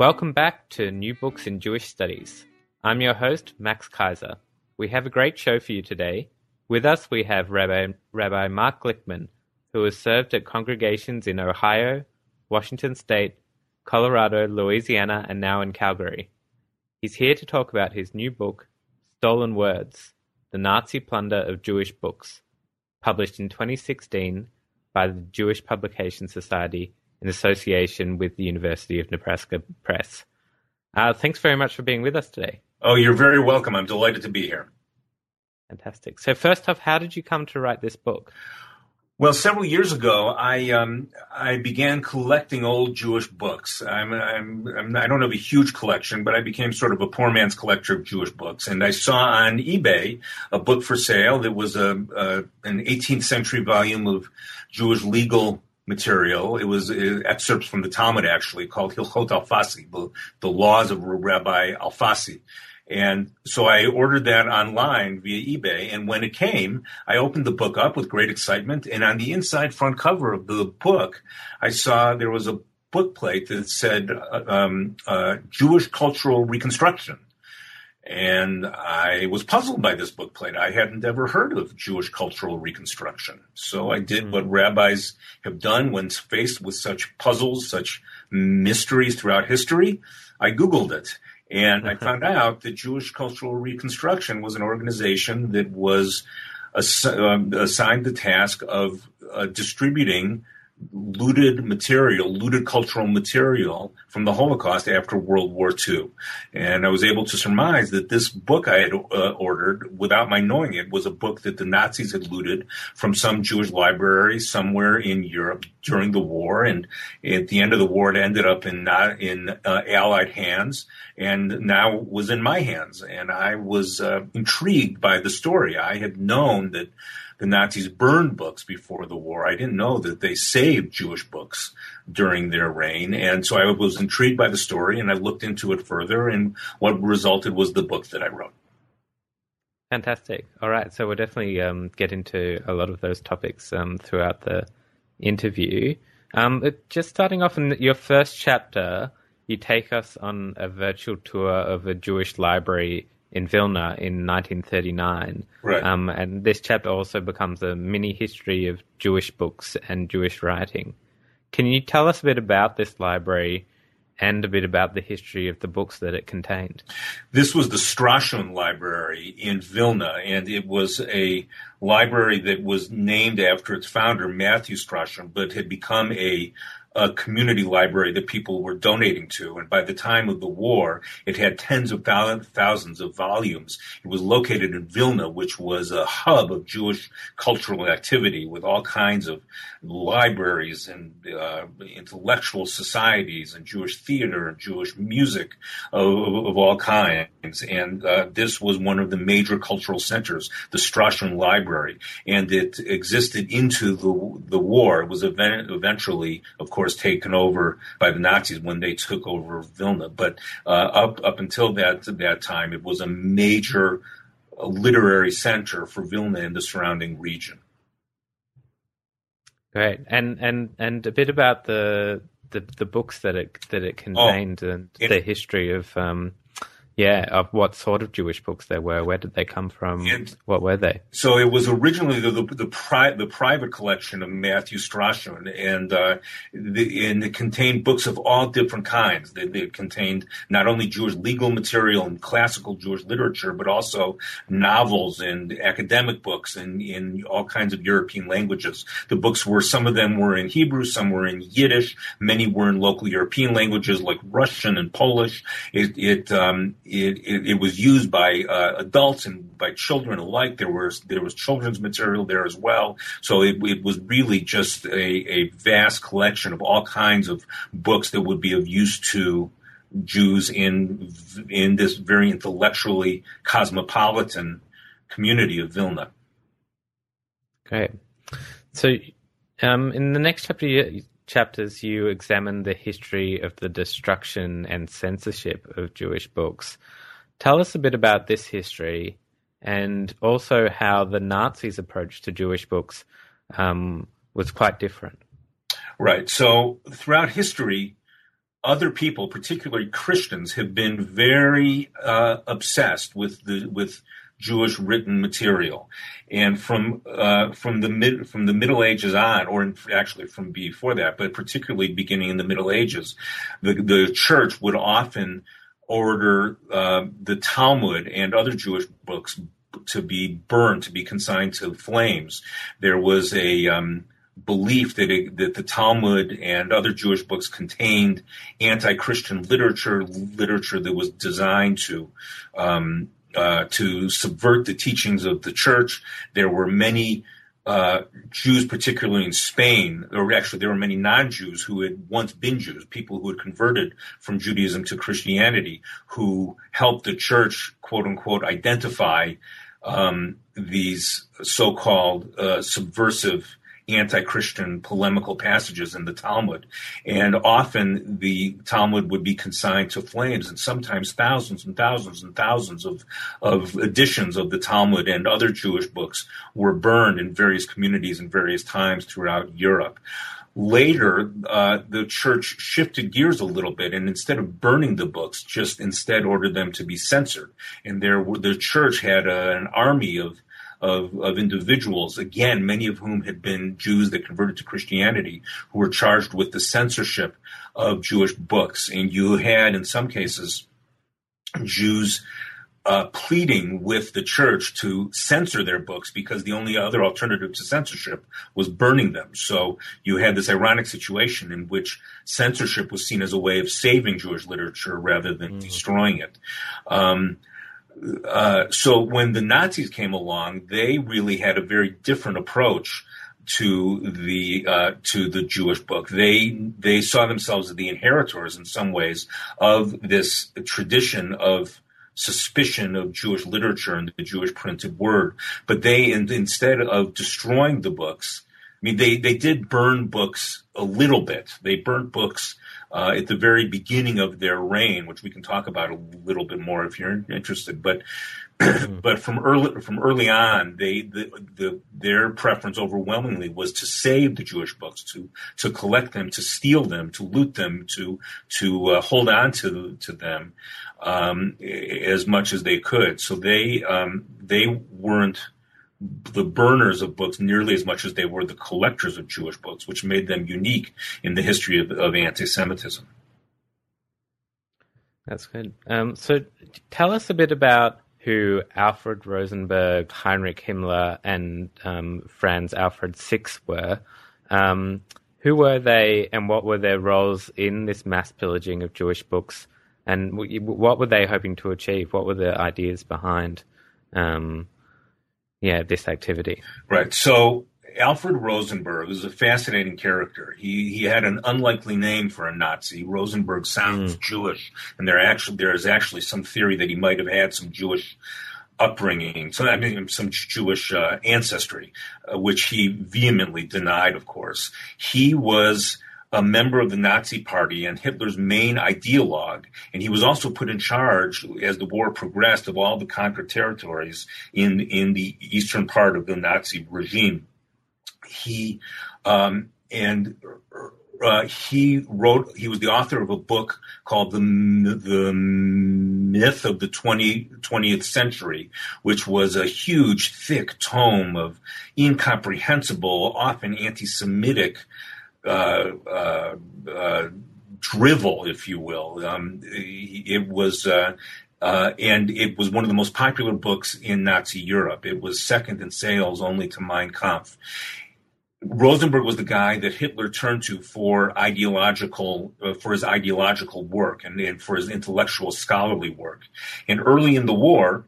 Welcome back to New Books in Jewish Studies. I'm your host, Max Kaiser. We have a great show for you today. With us, we have Rabbi, Rabbi Mark Glickman, who has served at congregations in Ohio, Washington State, Colorado, Louisiana, and now in Calgary. He's here to talk about his new book, Stolen Words The Nazi Plunder of Jewish Books, published in 2016 by the Jewish Publication Society in association with the University of Nebraska Press. Uh, thanks very much for being with us today. Oh, you're very welcome. I'm delighted to be here. Fantastic. So, first off, how did you come to write this book? Well, several years ago, I um, I began collecting old Jewish books. I'm, I'm, I'm, I don't have a huge collection, but I became sort of a poor man's collector of Jewish books. And I saw on eBay a book for sale that was a, a an 18th century volume of Jewish legal material. It was uh, excerpts from the Talmud, actually, called Hilchot Alfasi, the, the laws of Rabbi Alfasi. And so I ordered that online via eBay. And when it came, I opened the book up with great excitement. And on the inside front cover of the book, I saw there was a book plate that said uh, um, uh, Jewish Cultural Reconstruction. And I was puzzled by this book plate. I hadn't ever heard of Jewish cultural reconstruction. So I did mm. what rabbis have done when faced with such puzzles, such mysteries throughout history. I Googled it. And I found out that Jewish Cultural Reconstruction was an organization that was ass- um, assigned the task of uh, distributing looted material, looted cultural material from the Holocaust after World War II. And I was able to surmise that this book I had uh, ordered, without my knowing it, was a book that the Nazis had looted from some Jewish library somewhere in Europe during the war. And at the end of the war, it ended up in not in uh, Allied hands, and now was in my hands. And I was uh, intrigued by the story. I had known that the Nazis burned books before the war. I didn't know that they saved Jewish books during their reign. And so I was intrigued by the story and I looked into it further. And what resulted was the book that I wrote. Fantastic. All right. So we'll definitely um, get into a lot of those topics um, throughout the interview. Um, just starting off in your first chapter, you take us on a virtual tour of a Jewish library in Vilna in 1939. Right. Um, and this chapter also becomes a mini history of Jewish books and Jewish writing. Can you tell us a bit about this library and a bit about the history of the books that it contained? This was the Strashun Library in Vilna, and it was a library that was named after its founder, Matthew Strashun, but had become a a community library that people were donating to. And by the time of the war, it had tens of thousands of volumes. It was located in Vilna, which was a hub of Jewish cultural activity with all kinds of libraries and uh, intellectual societies and Jewish theater and Jewish music of, of all kinds. And uh, this was one of the major cultural centers, the Strashun Library. And it existed into the, the war. It was event- eventually, of course, course, taken over by the Nazis when they took over Vilna. But uh, up up until that that time, it was a major uh, literary center for Vilna and the surrounding region. Great, and and and a bit about the the, the books that it that it contained oh, and it, the history of um, yeah, of what sort of Jewish books there were. Where did they come from? And what were they? So it was originally the the, the, pri- the private collection of Matthew Strashun, and uh, the, and it contained books of all different kinds. They, they, contained not only Jewish legal material and classical Jewish literature, but also novels and academic books and in all kinds of European languages. The books were some of them were in Hebrew, some were in Yiddish, many were in local European languages like Russian and Polish. It, it um, it, it, it, was used by uh, adults and by children alike. There was there was children's material there as well. So it, it was really just a, a, vast collection of all kinds of books that would be of use to Jews in in this very intellectually cosmopolitan community of Vilna. Great. So, um, in the next chapter, chapters, you examine the history of the destruction and censorship of Jewish books. Tell us a bit about this history and also how the Nazis' approach to Jewish books um, was quite different. Right. So, throughout history, other people, particularly Christians, have been very uh, obsessed with the with Jewish written material, and from uh, from the mid from the Middle Ages on, or actually from before that, but particularly beginning in the Middle Ages, the the church would often order uh, the Talmud and other Jewish books to be burned, to be consigned to flames. There was a um, belief that it, that the Talmud and other Jewish books contained anti-Christian literature, literature that was designed to um, uh, to subvert the teachings of the church. There were many uh, Jews, particularly in Spain, or actually there were many non-Jews who had once been Jews, people who had converted from Judaism to Christianity, who helped the church, quote unquote, identify um, these so-called uh, subversive anti-Christian polemical passages in the Talmud. And often the Talmud would be consigned to flames and sometimes thousands and thousands and thousands of, of editions of the Talmud and other Jewish books were burned in various communities and various times throughout Europe. Later, uh, the church shifted gears a little bit, and instead of burning the books, just instead ordered them to be censored. And there, were, the church had a, an army of of, of individuals, again, many of whom had been Jews that converted to Christianity, who were charged with the censorship of Jewish books. And you had, in some cases, Jews uh, pleading with the church to censor their books because the only other alternative to censorship was burning them. So you had this ironic situation in which censorship was seen as a way of saving Jewish literature rather than mm. destroying it. Um, uh, so when the Nazis came along, they really had a very different approach to the uh, to the Jewish book. They they saw themselves as the inheritors in some ways of this tradition of suspicion of Jewish literature and the Jewish printed word. But they in, instead of destroying the books, mean they they did burn books a little bit. They burnt books uh, at the very beginning of their reign, which we can talk about a little bit more if you're interested. But but from early from early on, they the, the their preference overwhelmingly was to save the Jewish books, to to collect them, to steal them, to loot them, to to uh, hold on to to them um, as much as they could. So they um, they weren't the burners of books nearly as much as they were the collectors of Jewish books, which made them unique in the history of, of anti-Semitism. That's good. Um, so, tell us a bit about who Alfred Rosenberg, Heinrich Himmler, and um, Franz Alfred Six were. Um, who were they, and what were their roles in this mass pillaging of Jewish books? And what were they hoping to achieve? What were the ideas behind um, yeah, this activity. Right. So Alfred Rosenberg is a fascinating character. He he had an unlikely name for a Nazi. Rosenberg sounds mm. Jewish, and there actually there is actually some theory that he might have had some Jewish upbringing, so I mean some Jewish uh, ancestry, uh, which he vehemently denied. Of course, he was a member of the Nazi Party and Hitler's main ideologue, and he was also put in charge as the war progressed of all the conquered territories in in the eastern part of the Nazi regime. He um, and uh, he wrote. He was the author of a book called the the Myth of the 20, 20th Century, which was a huge, thick tome of incomprehensible, often anti-Semitic drivel, if you will. Um, it was. Uh, and it was one of the most popular books in Nazi Europe. It was second in sales only to Mein Kampf. Rosenberg was the guy that Hitler turned to for ideological, uh, for his ideological work and, and, for his intellectual scholarly work. And early in the war,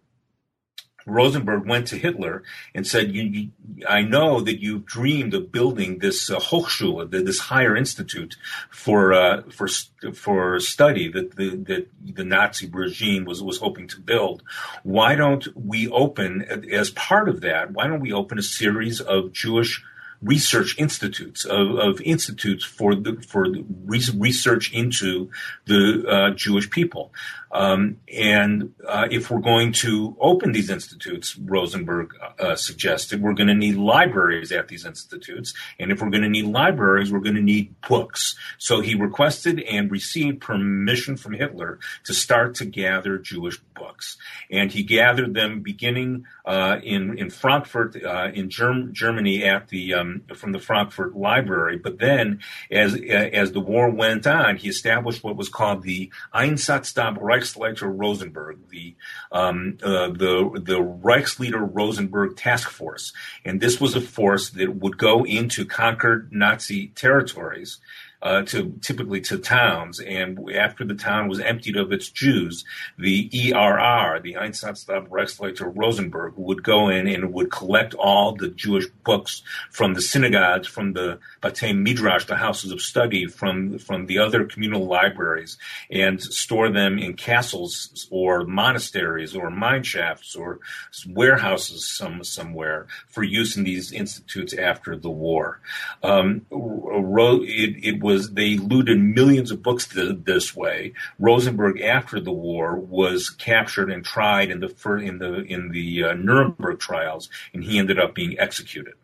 Rosenberg went to Hitler and said, you, you, "I know that you've dreamed of building this uh, Hochschule, this higher institute for uh, for for study that the that the Nazi regime was was hoping to build. Why don't we open as part of that? Why don't we open a series of Jewish research institutes of, of institutes for the for the research into the uh, Jewish people. Um, and uh, if we're going to open these institutes, Rosenberg uh, suggested, we're going to need libraries at these institutes. And if we're going to need libraries, we're going to need books. So he requested and received permission from Hitler to start to gather Jewish books. And he gathered them beginning uh, in in Frankfurt, uh, in Germ- Germany, at the um, from the Frankfurt Library. But then, as as the war went on, he established what was called the Einsatzstab Reichsleiter Rosenberg, the um, uh, the the Reichsleiter Rosenberg Task Force, and this was a force that would go into conquered Nazi territories uh, to typically to towns. And after the town was emptied of its Jews, the ERR, the Einsatzstab Reichsleiter Rosenberg, would go in and would collect all the Jewish books from the synagogues, from the Batei Midrash, the houses of study, from from the other communal libraries, and store them in castles or monasteries or mine shafts or warehouses some somewhere for use in these institutes after the war. Um, it, it was was they looted millions of books th- this way. Rosenberg, after the war, was captured and tried in the fir- in the in the uh, Nuremberg trials, and he ended up being executed.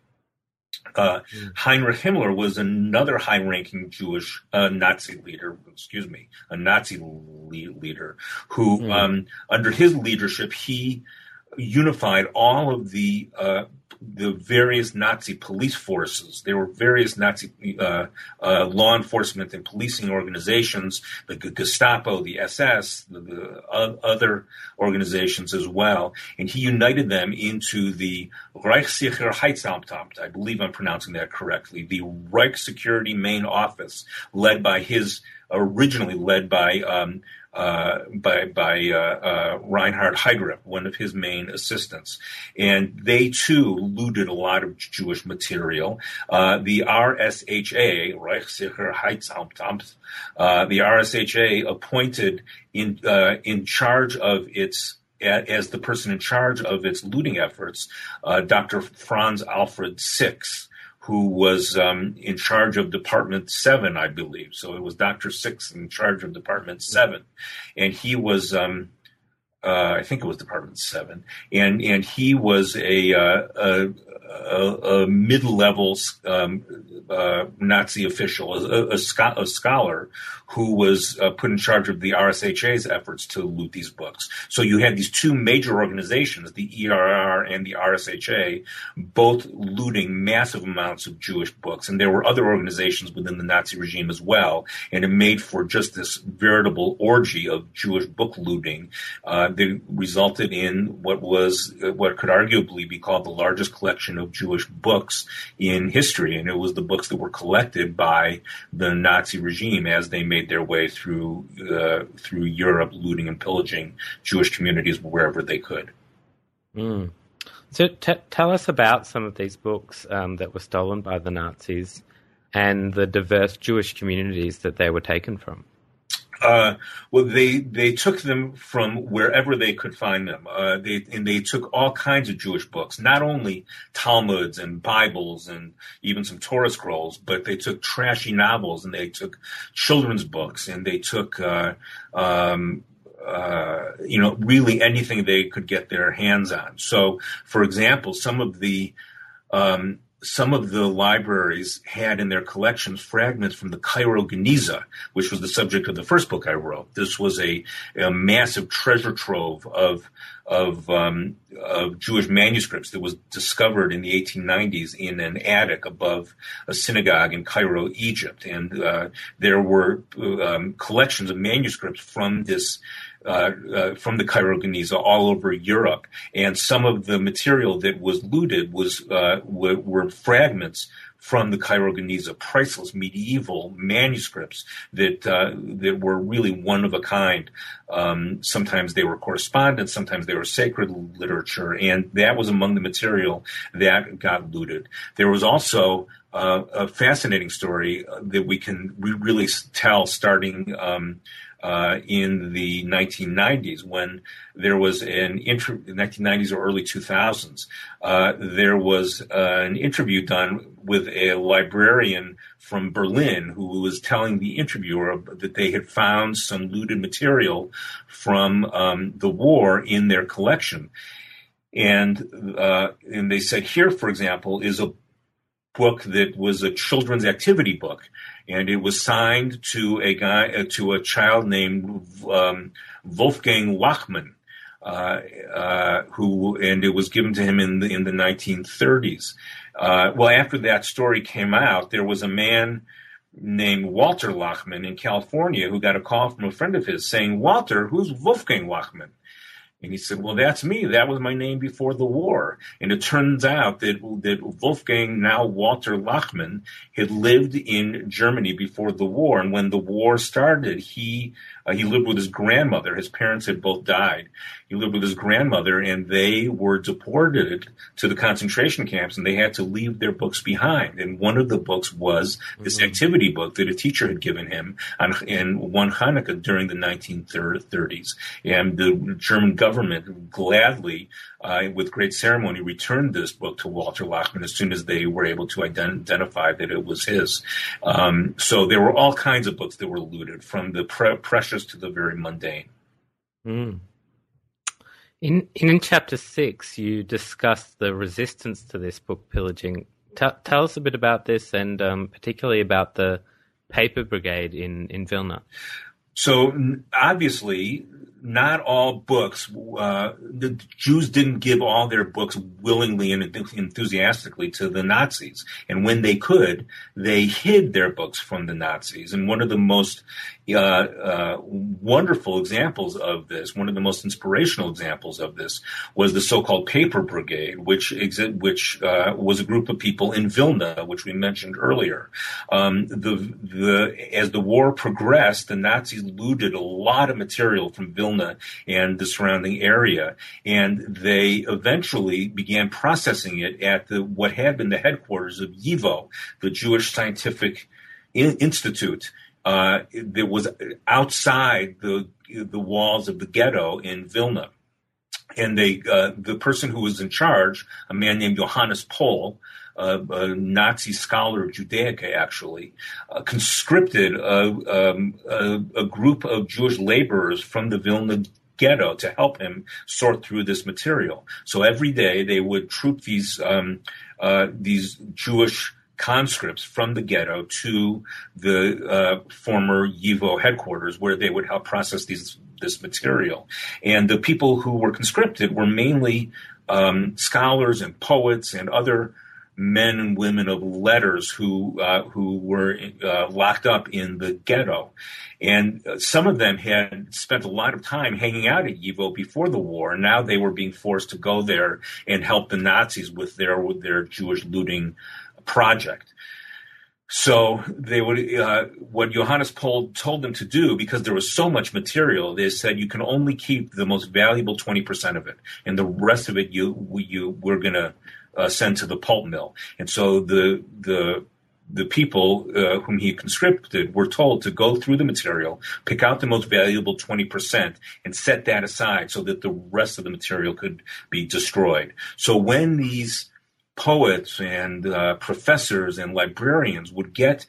Uh, mm. Heinrich Himmler was another high-ranking Jewish uh, Nazi leader. Excuse me, a Nazi le- leader who, mm. um, under his leadership, he unified all of the uh, the various Nazi police forces. There were various Nazi uh, uh, law enforcement and policing organizations, the Gestapo, the SS, the, the other organizations as well, and he united them into the Reichssicherheitshauptamt. I believe I'm pronouncing that correctly. The Reich Security Main Office, led by his originally led by um, uh, by by uh, uh, Reinhard Heydrich, one of his main assistants, and they too looted a lot of Jewish material. Uh, the RSHA, Reichssicherheitshauptamt, uh, the RSHA appointed in in charge of its as the person in charge of its looting efforts, Dr. Franz Alfred Six who was um, in charge of Department 7, I believe. So it was Dr. Six in charge of Department 7. And he was, um, uh, I think it was Department 7. And, and he was a, uh, a, a, a mid-level um, uh, Nazi official, a, a, a, scholar who was uh, put in charge of the RSHA's efforts to loot these books. So you had these two major organizations, the ERR and the RSHA, both looting massive amounts of Jewish books. And there were other organizations within the Nazi regime as well. And it made for just this veritable orgy of Jewish book looting uh, that resulted in what was, what could arguably be called the largest collection of Jewish books in history. And it was the books that were collected by the Nazi regime as they made made their way through uh, through Europe, looting and pillaging Jewish communities wherever they could. Mm. So, t- tell us about some of these books um, that were stolen by the Nazis and the diverse Jewish communities that they were taken from. Uh, well, they they took them from wherever they could find them. Uh, they and they took all kinds of Jewish books, not only Talmuds and Bibles and even some Torah scrolls, but they took trashy novels and they took children's books and they took. Uh, um, uh, you know, really anything they could get their hands on. So, for example, some of the um, some of the libraries had in their collections fragments from the Cairo Geniza, which was the subject of the first book I wrote. This was a, a massive treasure trove of of, um, of Jewish manuscripts that was discovered in the 1890s in an attic above a synagogue in Cairo, Egypt, and uh, there were um, collections of manuscripts from this uh, uh, from the Cairo Geniza all over Europe, and some of the material that was looted was uh, were, were, fragments from the Cairo Geniza, priceless medieval manuscripts that uh, that were really one of a kind. Um, sometimes they were correspondence, sometimes they were sacred literature, and that was among the material that got looted. There was also uh, a fascinating story that we can we really tell starting. Um, uh, in the 1990s when there was an interview, 1990s or early 2000s uh, there was uh, an interview done with a librarian from Berlin who was telling the interviewer that they had found some looted material from um, the war in their collection. And uh, and they said here for example is a book that was a children's activity book and it was signed to a guy uh, to a child named um, Wolfgang Wachmann, uh, uh, who and it was given to him in the in the 1930s. Uh, well, after that story came out, there was a man named Walter Lachman in California who got a call from a friend of his saying, "Walter, who's Wolfgang Wachmann?" And he said, "Well, that's me. That was my name before the war." And it turns out that that Wolfgang, now Walter Lachmann, had lived in Germany before the war. And when the war started, he uh, he lived with his grandmother. His parents had both died. He lived with his grandmother, and they were deported to the concentration camps, and they had to leave their books behind. And one of the books was this mm-hmm. activity book that a teacher had given him on in one Hanukkah during the 1930s. And the German government gladly, uh, with great ceremony, returned this book to Walter Lachmann as soon as they were able to ident- identify that it was his. Um, so there were all kinds of books that were looted, from the pre- precious to the very mundane. Mm. In in chapter six, you discuss the resistance to this book pillaging. T- tell us a bit about this, and um, particularly about the paper brigade in in Vilna. So obviously, not all books. Uh, the Jews didn't give all their books willingly and enthusiastically to the Nazis, and when they could, they hid their books from the Nazis. And one of the most uh, uh, wonderful examples of this, one of the most inspirational examples of this, was the so-called Paper Brigade, which exi- which uh, was a group of people in Vilna, which we mentioned earlier. Um, the the as the war progressed, the Nazis looted a lot of material from Vilna and the surrounding area, and they eventually began processing it at the what had been the headquarters of YIVO, the Jewish Scientific Institute uh, that was outside the the walls of the ghetto in Vilna. And they, uh, the person who was in charge, a man named Johannes Pohl, uh, a Nazi scholar of Judaica, actually, uh, conscripted a, um, a, a, group of Jewish laborers from the Vilna ghetto to help him sort through this material. So every day they would troop these um, uh, these Jewish conscripts from the ghetto to the uh, former YIVO headquarters where they would help process these this material. And the people who were conscripted were mainly um, scholars and poets and other men and women of letters who uh, who were uh, locked up in the ghetto, and uh, some of them had spent a lot of time hanging out at YIVO before the war. And now they were being forced to go there and help the Nazis with their with their Jewish looting project. So they would, uh, what Johannes Pohl told them to do, because there was so much material, they said you can only keep the most valuable 20% of it. And the rest of it, you, you, we're to uh, send to the pulp mill. And so the, the, the people uh, whom he conscripted were told to go through the material, pick out the most valuable 20%, and set that aside so that the rest of the material could be destroyed. So when these poets and uh, professors and librarians would get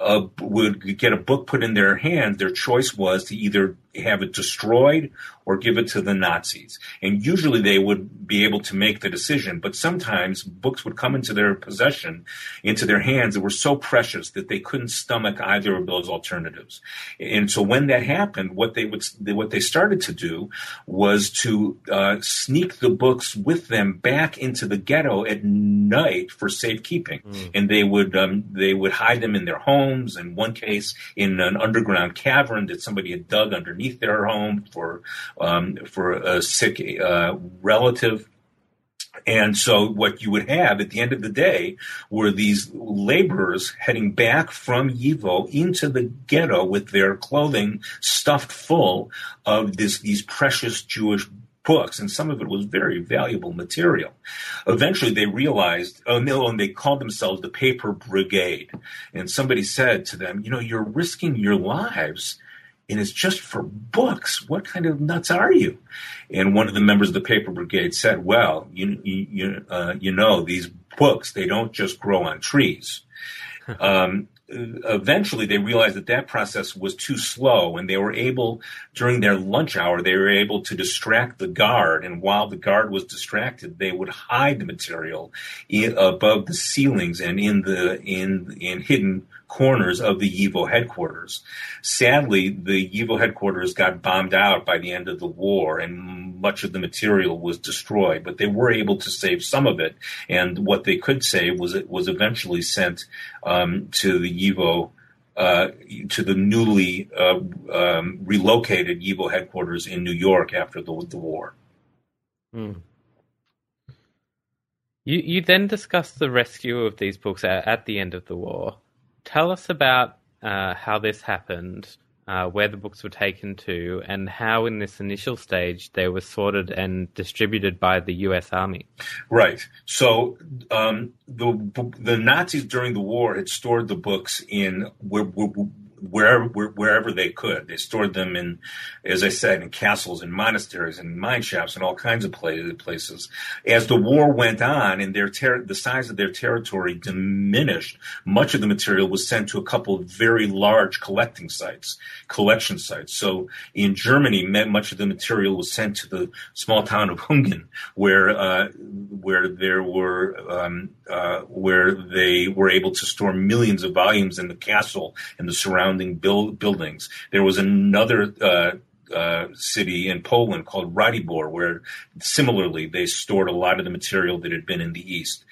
a, would get a book put in their hand, their choice was to either have it destroyed or give it to the Nazis. And usually they would be able to make the decision, but sometimes books would come into their possession, into their hands that were so precious that they couldn't stomach either of those alternatives. And so when that happened, what they would, what they started to do was to uh, sneak the books with them back into the ghetto at night for safekeeping. Mm. And they would, um, they would hide them in their homes. In one case, in an underground cavern that somebody had dug underneath their home for um, for a sick uh, relative. And so what you would have at the end of the day were these laborers heading back from Yivo into the ghetto with their clothing stuffed full of this, these precious Jewish books, and some of it was very valuable material. Eventually, they realized, oh no, and they called themselves the Paper Brigade. And somebody said to them, you know, you're risking your lives and it's just for books. What kind of nuts are you? And one of the members of the paper brigade said, "Well, you you uh, you know these books they don't just grow on trees." um, eventually, they realized that that process was too slow, and they were able during their lunch hour they were able to distract the guard, and while the guard was distracted, they would hide the material in, above the ceilings and in the in in hidden corners of the YIVO headquarters. Sadly, the YIVO headquarters got bombed out by the end of the war and much of the material was destroyed, but they were able to save some of it. And what they could save was it was eventually sent um, to the YIVO uh, to the newly uh, um, relocated YIVO headquarters in New York after the, the war. Hmm. You, you then discussed the rescue of these books at, at the end of the war tell us about uh, how this happened, uh, where the books were taken to, and how, in this initial stage, they were sorted and distributed by the U.S. Army. Right. So um, the the Nazis during the war had stored the books in where, where, wherever wherever they could. They stored them in, as I said, in castles and monasteries and mine shafts and all kinds of places. As the war went on and their ter- the size of their territory diminished, much of the material was sent to a couple of very large collecting sites, collection sites. So in Germany, much of the material was sent to the small town of Hungen, where uh, where there were um, uh, where they were able to store millions of volumes in the castle and the surrounding build, buildings. There was another uh, uh, city in Poland called Ratibor, where similarly they stored a lot of the material that had been in the east.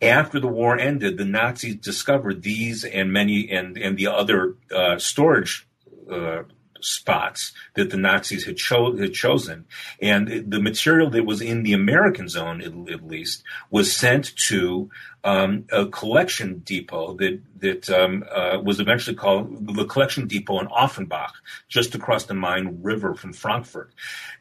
After the war ended, the Nazis discovered these and many and and the other uh, storage uh, spots that the Nazis had, cho- had, chosen. And the material that was in the American zone, at, at least, was sent to um, a collection depot that that um, uh, was eventually called the collection depot in Offenbach, just across the Main River from Frankfurt.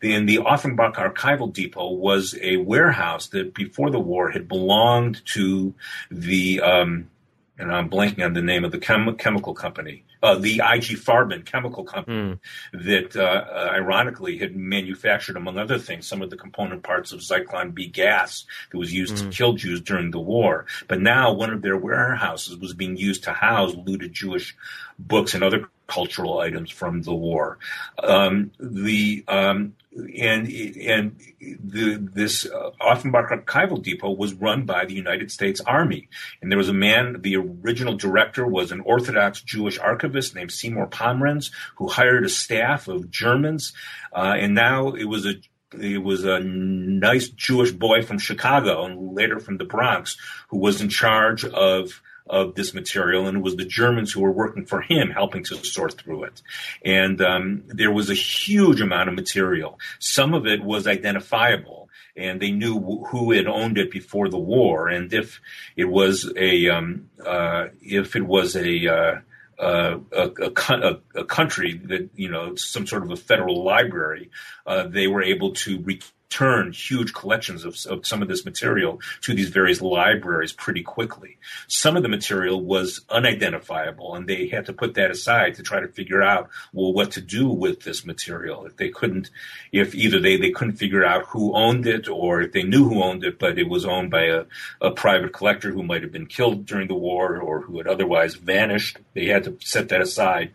And the Offenbach archival depot was a warehouse that before the war had belonged to the um, and I'm blanking on the name of the chem- chemical company, uh, the IG Farben chemical company mm. that, uh, uh, ironically, had manufactured, among other things, some of the component parts of Zyklon B gas that was used mm. to hmm. kill Jews during the war. But now one of their warehouses was being used to house looted Jewish books and other cultural items from the war. Um, the um, and and the, this uh, Offenbach Archival Depot was run by the United States Army, and there was a man. The original director was an Orthodox Jewish archivist named Seymour Pomrenze, who hired a staff of Germans, uh, and now it was a it was a nice Jewish boy from Chicago and later from the Bronx who was in charge of of this material, and it was the Germans who were working for him helping to sort through it. And um, there was a huge amount of material. Some of it was identifiable, and they knew who had owned it before the war. And if it was a um, uh, if it was a uh, uh, a, a, a, country that you know some sort of a federal library, uh, they were able to re- turn huge collections of, of, some of this material to these various libraries pretty quickly. Some of the material was unidentifiable, and they had to put that aside to try to figure out well what to do with this material. If they couldn't, if either they they couldn't figure out who owned it, or if they knew who owned it, but it was owned by a, a private collector who might have been killed during the war or who had otherwise vanished, they had to set that aside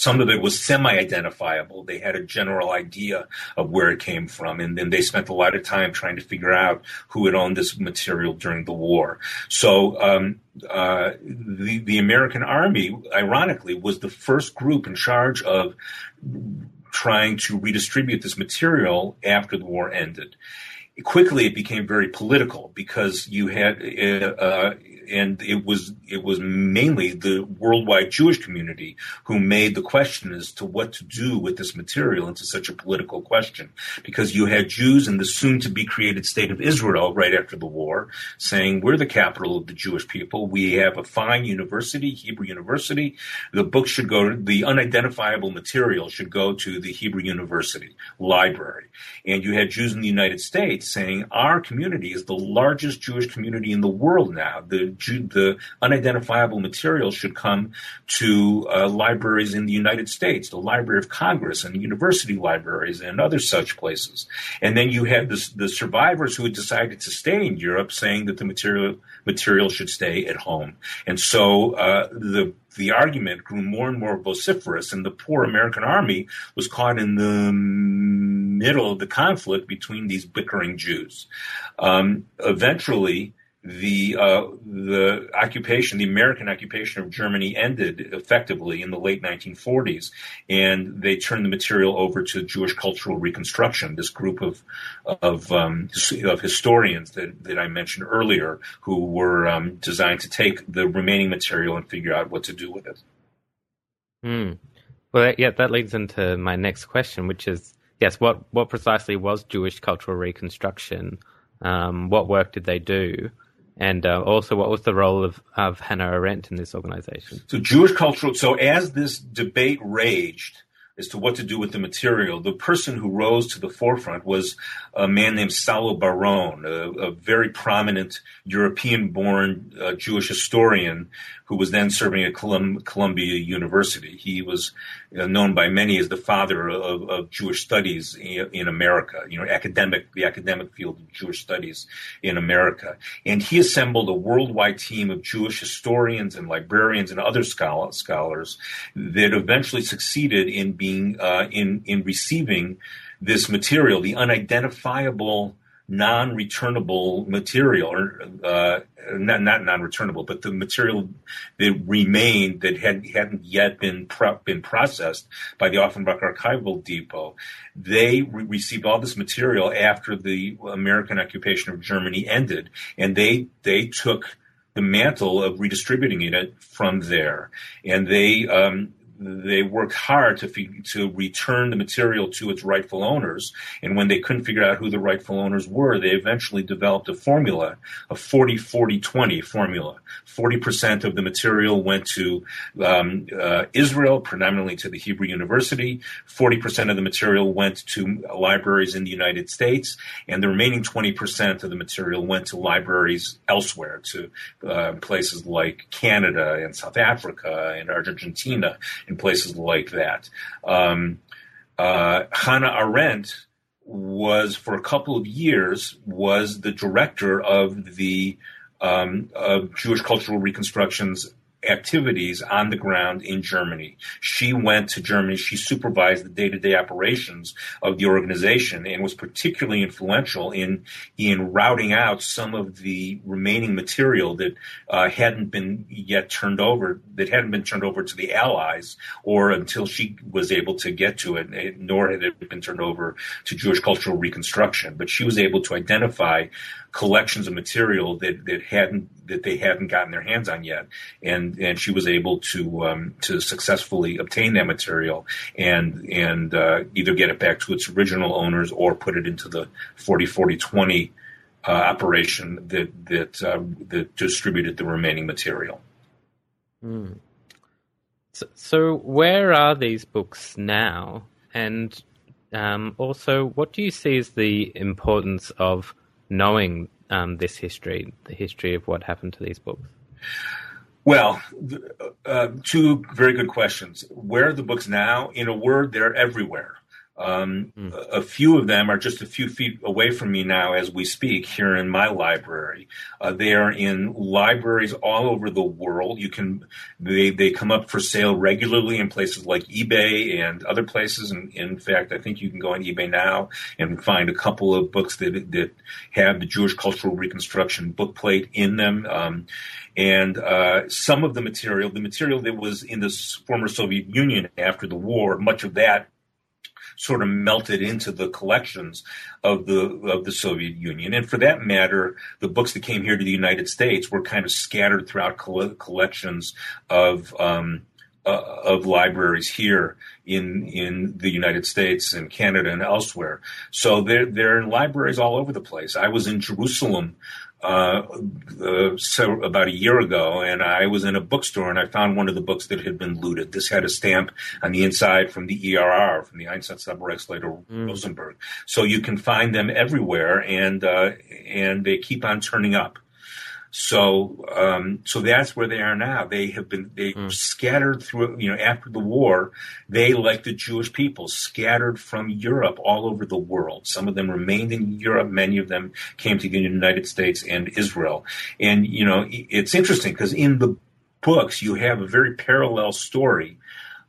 some of it was semi-identifiable. They had a general idea of where it came from, and then they spent a lot of time trying to figure out who had owned this material during the war. So um, uh, the the American Army, ironically, was the first group in charge of trying to redistribute this material after the war ended quickly it became very political because you had uh, and it was it was mainly the worldwide Jewish community who made the question as to what to do with this material into such a political question, because you had Jews in the soon to be created state of Israel right after the war saying we're the capital of the Jewish people. We have a fine university, Hebrew University. The book should go. to The unidentifiable material should go to the Hebrew University library, and you had Jews in the United States saying our community is the largest Jewish community in the world now. The the unidentifiable material should come to uh, libraries in the United States, the Library of Congress and university libraries and other such places. And then you had the, the survivors who had decided to stay in Europe saying that the material material should stay at home. And so uh, the the argument grew more and more vociferous, and the poor American army was caught in the middle of the conflict between these bickering Jews. Um, eventually, the uh, the occupation, the American occupation of Germany, ended effectively in the late 1940s, and they turned the material over to Jewish Cultural Reconstruction, this group of of, um, of historians that, that I mentioned earlier, who were um, designed to take the remaining material and figure out what to do with it. Hmm. Well, yeah, that leads into my next question, which is yes, what what precisely was Jewish Cultural Reconstruction? Um, what work did they do? And uh, also, what was the role of, of Hannah Arendt in this organization? So, Jewish cultural. So, as this debate raged as to what to do with the material, the person who rose to the forefront was a man named Salo Baron, a, a very prominent European-born uh, Jewish historian who was then serving at Colum- Columbia University. He was uh, known by many as the father of, of Jewish studies in, in, America, you know, academic, the academic field of Jewish studies in America. And he assembled a worldwide team of Jewish historians and librarians and other scholar, scholars that eventually succeeded in being, uh, in, in receiving this material, the unidentifiable non-returnable material, or uh, not, not non-returnable, but the material that remained that had hadn't yet been pro- been processed by the Offenbach Archival Depot. They re- received all this material after the American occupation of Germany ended, and they they took the mantle of redistributing it from there, and they um, they worked hard to to return the material to its rightful owners. And when they couldn't figure out who the rightful owners were, they eventually developed a formula, a 40-40-20 formula. 40% of the material went to um, uh, Israel, predominantly to the Hebrew University. 40% of the material went to libraries in the United States, and the remaining 20% of the material went to libraries elsewhere, to uh, places like Canada and South Africa and Argentina in places like that. Um, uh, Hannah Arendt was for a couple of years was the director of the um, of Jewish Cultural Reconstruction's activities on the ground in Germany. She went to Germany. She supervised the day-to-day operations of the organization and was particularly influential in in routing out some of the remaining material that uh, hadn't been yet turned over, that hadn't been turned over to the Allies, or until she was able to get to it, eh, nor had it been turned over to Jewish Cultural Reconstruction. But she was able to identify collections of material that, that hadn't that they hadn't gotten their hands on yet, and and she was able to um, to successfully obtain that material and and uh, either get it back to its original owners or put it into the 40 40 20 uh, operation that that uh, that distributed the remaining material. Mm. So, so, where are these books now? And um, also, what do you see as the importance of knowing um, this history, the history of what happened to these books? Well, uh, two very good questions. Where are the books now? In a word, they're everywhere. Um, mm. a, few of them are just a few feet away from me now as we speak here in my library. Uh, they are in libraries all over the world. You can, they, they come up for sale regularly in places like eBay and other places. And in fact, I think you can go on eBay now and find a couple of books that, that have the Jewish Cultural Reconstruction bookplate in them. Um, and uh, some of the material, the material that was in the former Soviet Union after the war, much of that sort of melted into the collections of the of the Soviet Union. And for that matter, the books that came here to the United States were kind of scattered throughout coll- collections of um, uh, of libraries here in in the United States and Canada and elsewhere. So they're they're in libraries all over the place. I was in Jerusalem uh, uh, so about a year ago, and I was in a bookstore and I found one of the books that had been looted. This had a stamp on the inside from the ERR, from the Einsatzreichsleiter mm. Rosenberg. So you can find them everywhere, and uh, and they keep on turning up. So, um, so that's where they are now. They have been they mm. scattered through. You know, after the war, they, like the Jewish people, scattered from Europe all over the world. Some of them remained in Europe. Many of them came to the United States and Israel. And you know, it's interesting because in the books you have a very parallel story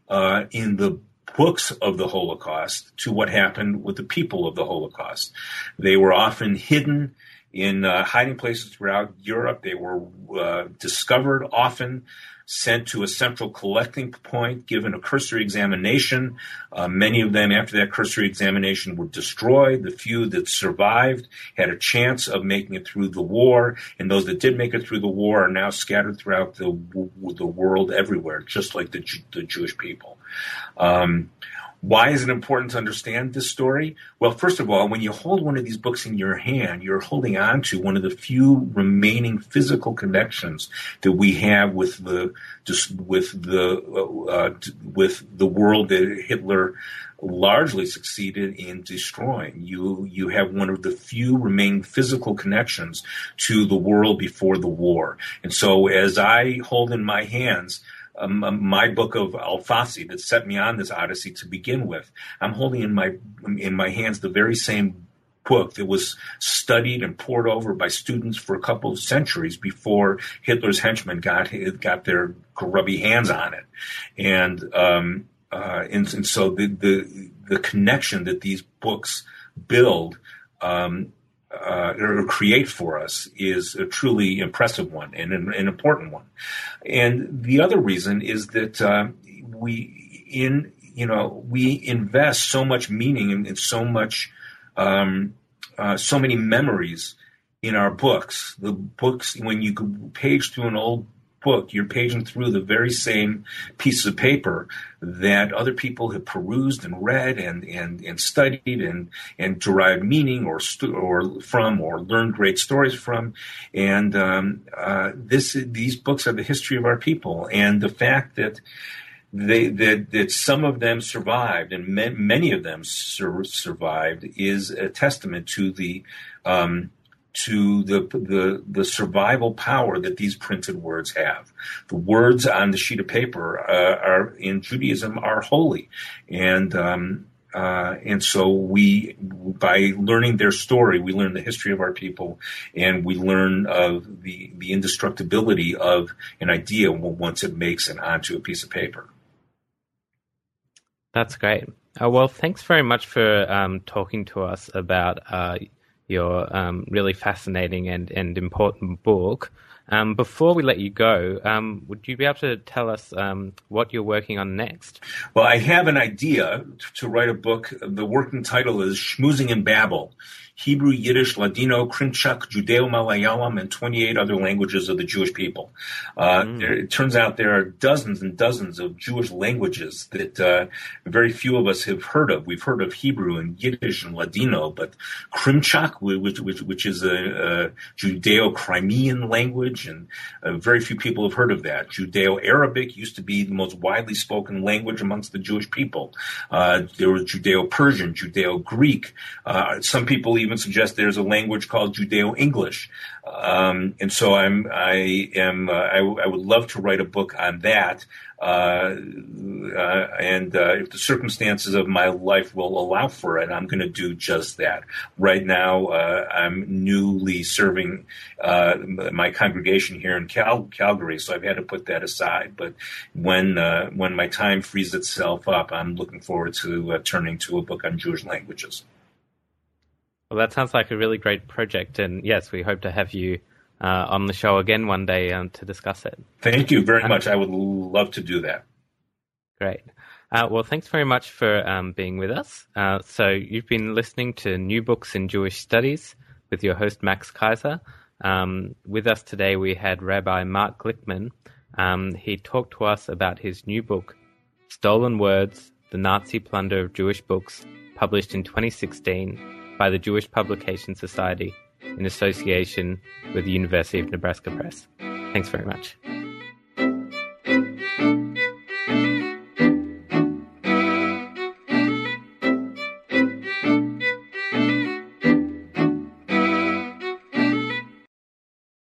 uh, in the books of the Holocaust to what happened with the people of the Holocaust. They were often hidden in uh, hiding places throughout Europe. They were uh, discovered often, sent to a central collecting point, given a cursory examination. Uh, many of them, after that cursory examination, were destroyed. The few that survived had a chance of making it through the war, and those that did make it through the war are now scattered throughout the the world everywhere, just like the, the Jewish people. Um, why is it important to understand this story? Well, first of all, when you hold one of these books in your hand, you're holding on to one of the few remaining physical connections that we have with the just with the uh, with the world that Hitler largely succeeded in destroying. You you have one of the few remaining physical connections to the world before the war. And so as I hold in my hands um, um, my book of Alfasi that set me on this odyssey to begin with. I'm holding in my in my hands the very same book that was studied and pored over by students for a couple of centuries before Hitler's henchmen got got their grubby hands on it, and um, uh, and, and, so the, the the connection that these books build um, uh, or create for us is a truly impressive one and an, an important one. And the other reason is that uh, we in you know we invest so much meaning and, so much um, uh, so many memories in our books. The books when you could page through an old book, you're paging through the very same pieces of paper that other people have perused and read and, and, and studied and, and derived meaning or, stu- or from or learned great stories from. And um, uh, this, these books are the history of our people. And the fact that they, that, that some of them survived and ma- many of them sur- survived is a testament to the um, to the, the, the survival power that these printed words have. The words on the sheet of paper uh, are in Judaism are holy, and um, uh, and so we, by learning their story, we learn the history of our people, and we learn of the the indestructibility of an idea once it makes it onto a piece of paper. That's great. Uh, well, thanks very much for um, talking to us about uh, your um, really fascinating and, and important book. Um, before we let you go, um, would you be able to tell us um, what you're working on next? Well, I have an idea to write a book. The working title is Schmoozing in Babel Hebrew, Yiddish, Ladino, Krimchak, Judeo Malayalam, and 28 other languages of the Jewish people. Uh, mm. there, it turns out there are dozens and dozens of Jewish languages that uh, very few of us have heard of. We've heard of Hebrew and Yiddish and Ladino, but Krimchak, which, which, which is a, a Judeo-Crimean language, uh, very few people have heard of that. Judeo-Arabic used to be the most widely spoken language amongst the Jewish people. Uh, there was Judeo-Persian, Judeo-Greek. Uh, some people even suggest there's a language called Judeo English, um, and so I'm I am uh, I, would love to write a book on that. Uh, uh, and uh, if the circumstances of my life will allow for it, I'm going to do just that. Right now, uh, I'm newly serving uh, my congregation here in Cal- Calgary, so I've had to put that aside. But when when my time frees itself up, I'm looking forward to turning to a book on Jewish languages. Well, that sounds like a really great project, and yes, we hope to have you uh, on the show again one day um, to discuss it. Thank you very um, much. I would love to do that. Great. Uh, well, thanks very much for um, being with us. Uh, so, you've been listening to New Books in Jewish Studies with your host, Max Kaiser. Um, with us today, we had Rabbi Mark Glickman. Um, he talked to us about his new book, Stolen Words The Nazi Plunder of Jewish Books, published in 2016 by the Jewish Publication Society in association with the University of Nebraska Press. Thanks very much.